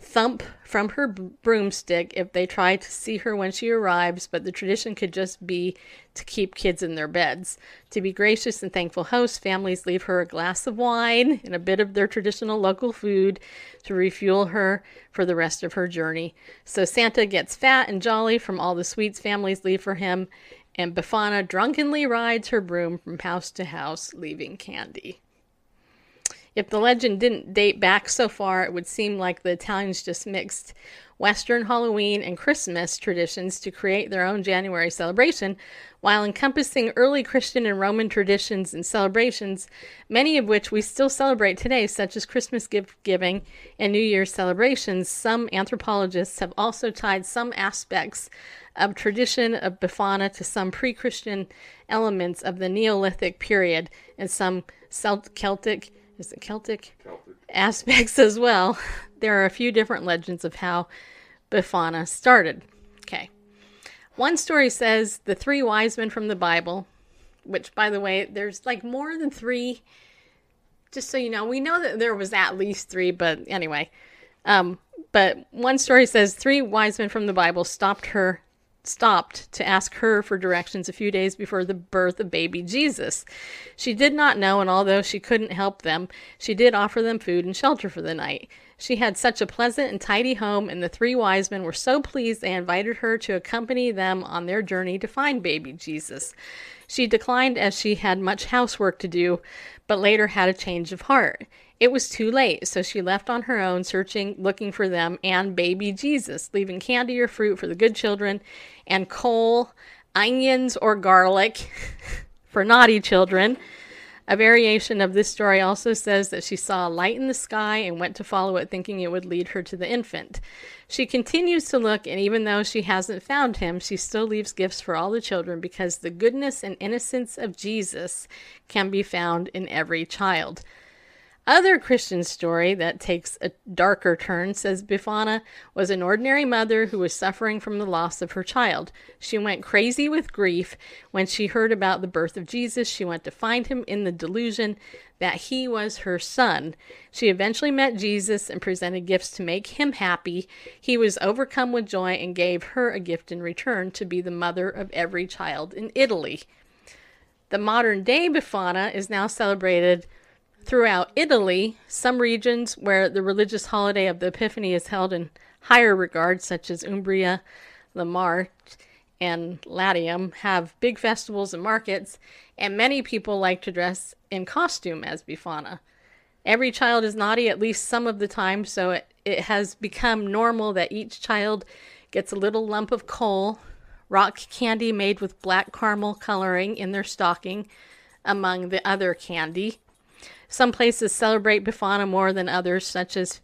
thump from her broomstick if they try to see her when she arrives, but the tradition could just be to keep kids in their beds. To be gracious and thankful hosts, families leave her a glass of wine and a bit of their traditional local food to refuel her for the rest of her journey. So Santa gets fat and jolly from all the sweets families leave for him, and Befana drunkenly rides her broom from house to house, leaving candy. If the legend didn't date back so far, it would seem like the Italians just mixed Western Halloween and Christmas traditions to create their own January celebration, while encompassing early Christian and Roman traditions and celebrations, many of which we still celebrate today, such as Christmas gift giving and New Year's celebrations. Some anthropologists have also tied some aspects of tradition of Befana to some pre-Christian elements of the Neolithic period and some Celtic is it Celtic? Celtic aspects as well. *laughs* There are a few different legends of how Befana started. Okay. One story says the three wise men from the Bible, which, by the way, there's like more than three. Just so you know, we know that there was at least three, but anyway. Um, but one story says three wise men from the Bible stopped her stopped to ask her for directions a few days before the birth of baby Jesus. She did not know, and although she couldn't help them, she did offer them food and shelter for the night. She had such a pleasant and tidy home, and the three wise men were so pleased they invited her to accompany them on their journey to find baby Jesus. She declined as she had much housework to do, but later had a change of heart. It was too late, so she left on her own, searching, looking for them and baby Jesus, leaving candy or fruit for the good children, and coal, onions, or garlic *laughs* for naughty children. A variation of this story also says that she saw a light in the sky and went to follow it, thinking it would lead her to the infant. She continues to look, and even though she hasn't found him, she still leaves gifts for all the children because the goodness and innocence of Jesus can be found in every child. Other Christian story that takes a darker turn says Befana was an ordinary mother who was suffering from the loss of her child. She went crazy with grief when she heard about the birth of Jesus. She went to find him in the delusion that he was her son. She eventually met Jesus and presented gifts to make him happy. He was overcome with joy and gave her a gift in return to be the mother of every child in Italy. The modern day Befana is now celebrated throughout Italy, some regions where the religious holiday of the Epiphany is held in higher regard, such as Umbria, Lamar, and Latium, have big festivals and markets, and many people like to dress in costume as Befana. Every child is naughty at least some of the time, so it, it has become normal that each child gets a little lump of coal, rock candy made with black caramel coloring in their stocking, among the other candy. Some places celebrate Befana more than others, such as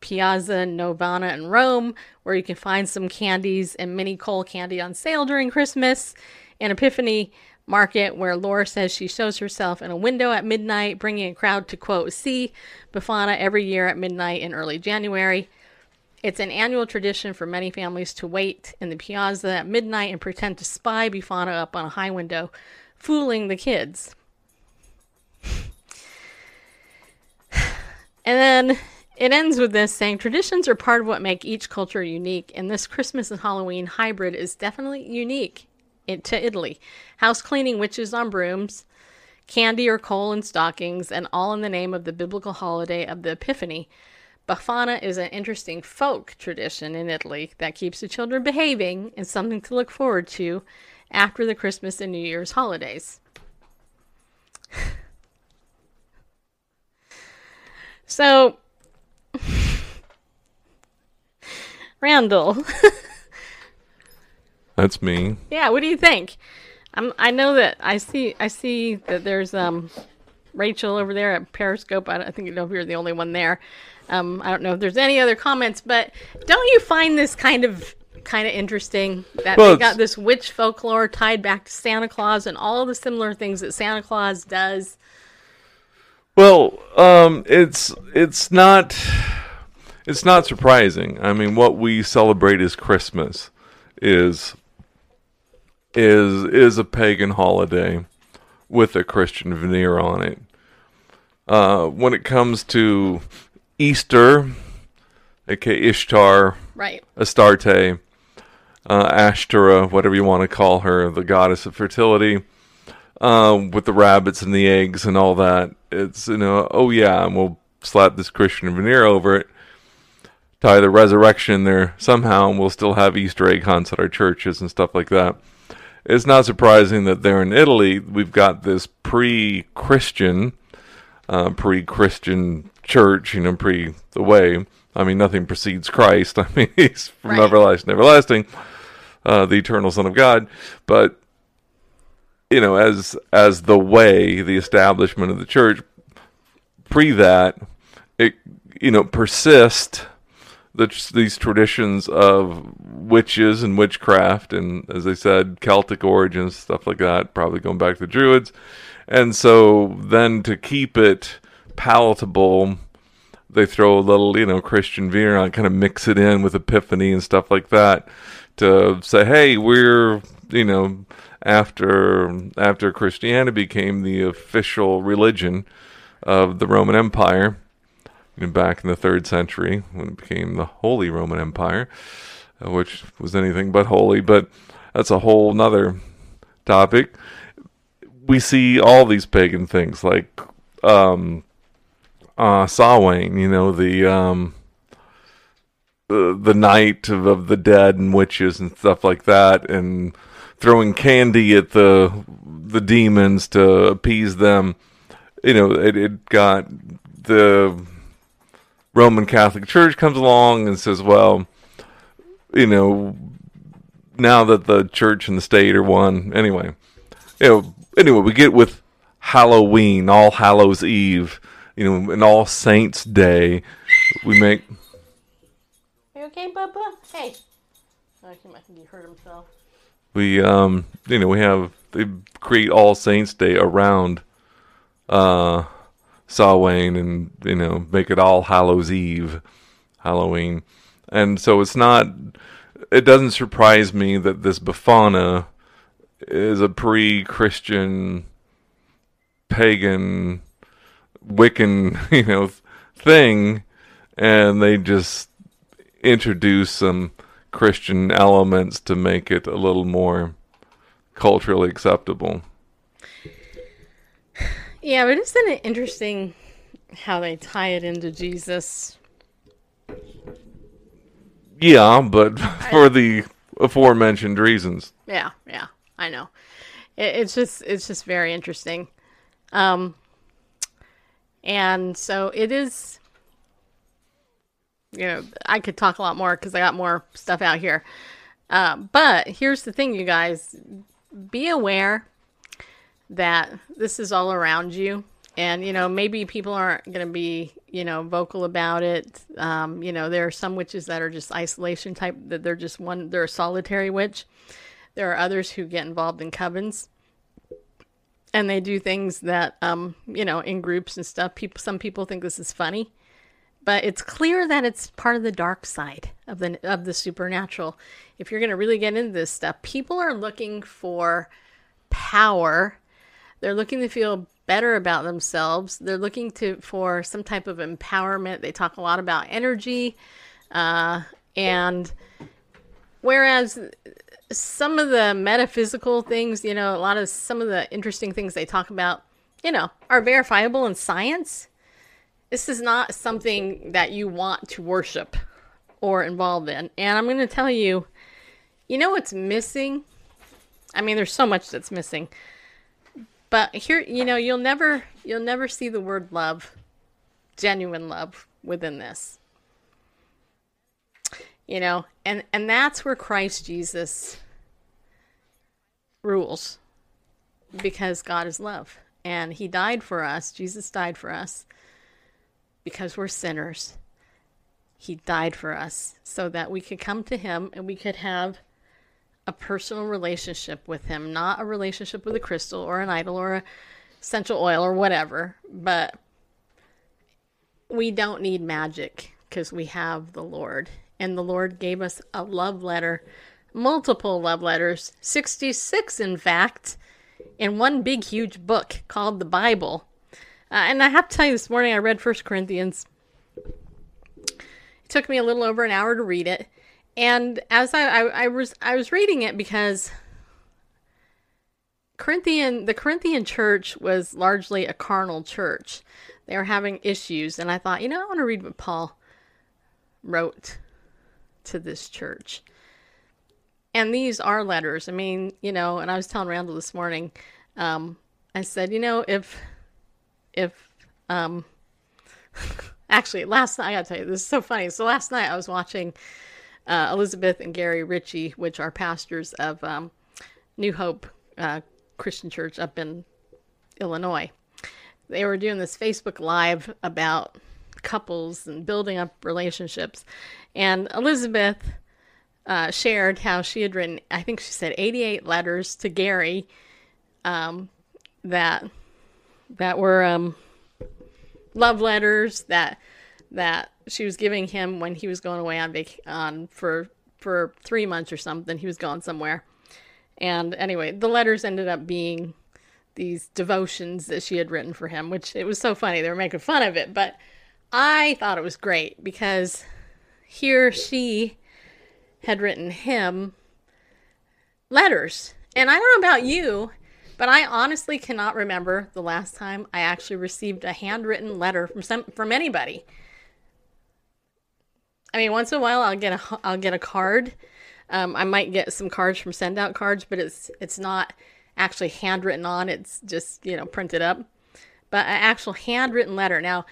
Piazza Navona in Rome, where you can find some candies and mini coal candy on sale during Christmas, and Epiphany Market, where Laura says she shows herself in a window at midnight, bringing a crowd to quote, see Befana every year at midnight in early January. It's an annual tradition for many families to wait in the piazza at midnight and pretend to spy Befana up on a high window, fooling the kids. And then it ends with this saying traditions are part of what make each culture unique, and this Christmas and Halloween hybrid is definitely unique to Italy. House cleaning witches on brooms, candy or coal in stockings, and all in the name of the biblical holiday of the Epiphany. Befana is an interesting folk tradition in Italy that keeps the children behaving and something to look forward to after the Christmas and New Year's holidays. *laughs* So, *laughs* Randall, *laughs* That's me. yeah, what do you think? I'm, I know that I see I see that there's um Rachel over there at Periscope. I, I think you know if you're the only one there. Um, I don't know if there's any other comments, but don't you find this kind of kind of interesting that Well, they got this witch folklore tied back to Santa Claus and all the similar things that Santa Claus does? Well, um, it's it's not it's not surprising. I mean, what we celebrate as Christmas is is is a pagan holiday with a Christian veneer on it. Uh, when it comes to Easter, aka Ishtar, Right. Astarte, uh, Ashtara, whatever you want to call her, the goddess of fertility, um, with the rabbits and the eggs and all that. It's, you know, oh yeah, and we'll slap this Christian veneer over it, tie the resurrection there somehow, and we'll still have Easter egg hunts at our churches and stuff like that. It's not surprising that there in Italy, we've got this pre Christian, uh, pre Christian church, you know, pre the way. I mean, nothing precedes Christ. *laughs* I mean, he's from Right. everlasting, everlasting, uh, the eternal Son of God. But you know, as as the way, the establishment of the church, pre that, it you know persist the, these traditions of witches and witchcraft, and as I said, Celtic origins, stuff like that, probably going back to the Druids. And so then to keep it palatable, they throw a little, you know, Christian veneer on, kind of mix it in with Epiphany and stuff like that to say, hey, we're, you know, after after Christianity became the official religion of the Roman Empire, back in the third century when it became the Holy Roman Empire, uh, which was anything but holy. But that's a whole nother topic. We see all these pagan things like um, uh, Samhain, you know, the um, the the night of, of the dead and witches and stuff like that, and throwing candy at the the demons to appease them. You know, it, it got the Roman Catholic Church comes along and says, well, you know, now that the church and the state are one, anyway, you know, anyway, we get with Halloween, All Hallows Eve, you know, and All Saints Day. We make Are you okay, Bubba? Hey. He might he hurt himself. We um you know we have they create All Saints Day around uh Samhain and you know make it All Hallows Eve, Halloween, and so it's not. It doesn't surprise me that this Befana is a pre-Christian, pagan, Wiccan, *laughs* you know, thing, and they just introduce some Christian elements to make it a little more culturally acceptable. Yeah, but isn't it interesting how they tie it into Jesus? Yeah, but *laughs* for the aforementioned reasons. Yeah, yeah, I know. It, it's just it's just very interesting. Um and so it is you know, I could talk a lot more cuz I got more stuff out here. Uh, but here's the thing you guys, be aware that this is all around you. And you know maybe people aren't going to be you know vocal about it. Um, you know there are some witches that are just isolation type that they're just one they're a solitary witch. There are others who get involved in covens. And they do things that um, you know in groups and stuff. People some people think this is funny but it's clear that it's part of the dark side of the of the supernatural if you're going to really get into this stuff people are looking for power they're looking to feel better about themselves. They're looking to for some type of empowerment. They talk a lot about energy, uh, and whereas some of the metaphysical things, you know, a lot of some of the interesting things they talk about, you know, are verifiable in science. This is not something that you want to worship or involved in. And I'm going to tell you, you know what's missing? I mean, there's so much that's missing. But here, you know, you'll never you'll never see the word love, genuine love within this. You know, and and that's where Christ Jesus rules because God is love and he died for us. Jesus died for us because we're sinners. He died for us so that we could come to him and we could have a personal relationship with him, not a relationship with a crystal or an idol or a essential oil or whatever. But we don't need magic because we have the Lord. And the Lord gave us a love letter, multiple love letters, 66 in fact, in one big huge book called the Bible. Uh, and I have to tell you, this morning I read First Corinthians. It took me a little over an hour to read it and as I, I, I was I was reading it because Corinthian the Corinthian church was largely a carnal church. They were having issues, and I thought, you know, I want to read what Paul wrote to this church. And these are letters. I mean, you know, and I was telling Randall this morning, um, I said, you know, if if um *laughs* actually last night I gotta tell you, this is so funny. So last night I was watching uh, Elizabeth and Gary Ritchie, which are pastors of um, New Hope uh, Christian Church up in Illinois. They were doing this Facebook Live about couples and building up relationships. And Elizabeth uh, shared how she had written, I think she said 88 letters to Gary um, that that were um, love letters that that she was giving him when he was going away on vac- on for for three months or something. He was gone somewhere, and anyway, the letters ended up being these devotions that she had written for him, which it was so funny. They were making fun of it, but I thought it was great because here she had written him letters. And I don't know about you, but I honestly cannot remember the last time I actually received a handwritten letter from some from anybody. I mean, once in a while I'll get a I'll get a card. Um, I might get some cards from send out cards, but it's it's not actually handwritten on. It's just you know printed up. But an actual handwritten letter. Now,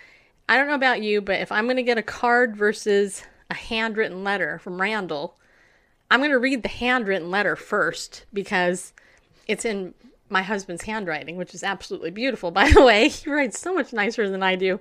I don't know about you, but if I'm going to get a card versus a handwritten letter from Randall, I'm going to read the handwritten letter first because it's in my husband's handwriting, which is absolutely beautiful. By the way, *laughs* he writes so much nicer than I do.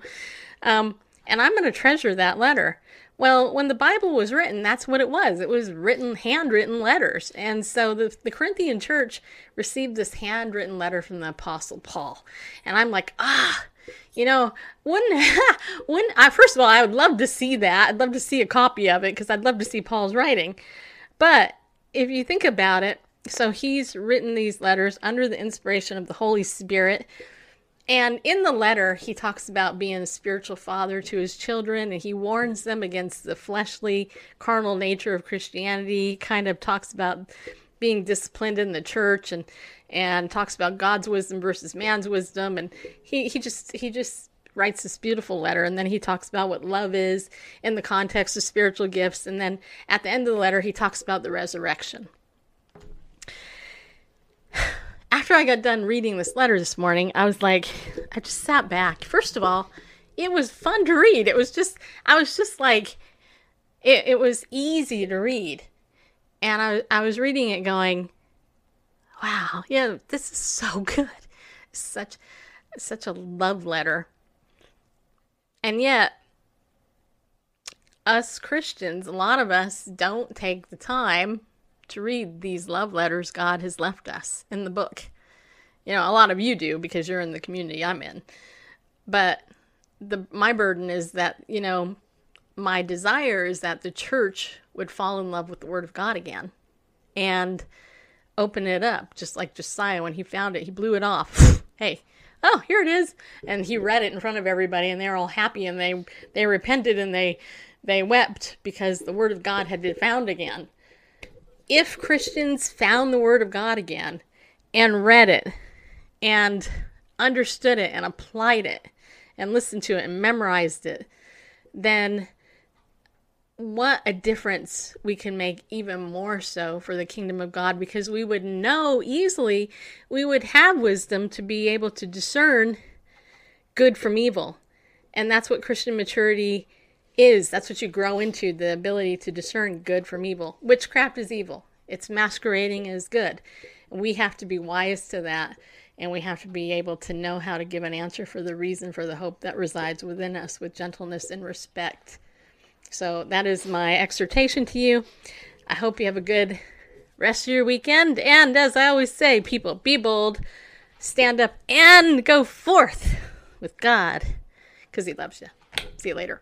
Um, and I'm going to treasure that letter. Well, when the Bible was written, that's what it was. It was written, handwritten letters. And so the, the Corinthian church received this handwritten letter from the Apostle Paul. And I'm like, ah, you know, wouldn't, *laughs* wouldn't I, first of all, I would love to see that. I'd love to see a copy of it because I'd love to see Paul's writing. But if you think about it, so he's written these letters under the inspiration of the Holy Spirit and in the letter, he talks about being a spiritual father to his children, and he warns them against the fleshly, carnal nature of Christianity. Kind of talks about being disciplined in the church, and and talks about God's wisdom versus man's wisdom. And he he just he just writes this beautiful letter, and then he talks about what love is in the context of spiritual gifts. And then at the end of the letter, he talks about the resurrection *laughs* after I got done reading this letter this morning, I was like, I just sat back. First of all, it was fun to read. It was just, I was just like, it, it was easy to read. And I, I was reading it going, wow, yeah, this is so *laughs* good. Such, such a love letter. And yet, us Christians, a lot of us don't take the time to read these love letters God has left us in the book. You know, a lot of you do because you're in the community I'm in. But the my burden is that, you know, my desire is that the church would fall in love with the word of God again and open it up just like Josiah when he found it, he blew it off. *laughs* hey, oh, here it is. And he read it in front of everybody and they were all happy and they they repented and they they wept because the word of God had been found again. If Christians found the word of God again and read it and understood it and applied it and listened to it and memorized it, then what a difference we can make even more so for the kingdom of God because we would know easily, we would have wisdom to be able to discern good from evil. And that's what Christian maturity is. That's what you grow into the ability to discern good from evil. Witchcraft is evil, it's masquerading as good. We have to be wise to that. And we have to be able to know how to give an answer for the reason for the hope that resides within us with gentleness and respect. So that is my exhortation to you. I hope you have a good rest of your weekend. And as I always say, people, be bold, stand up, and go forth with God because He loves you. See you later.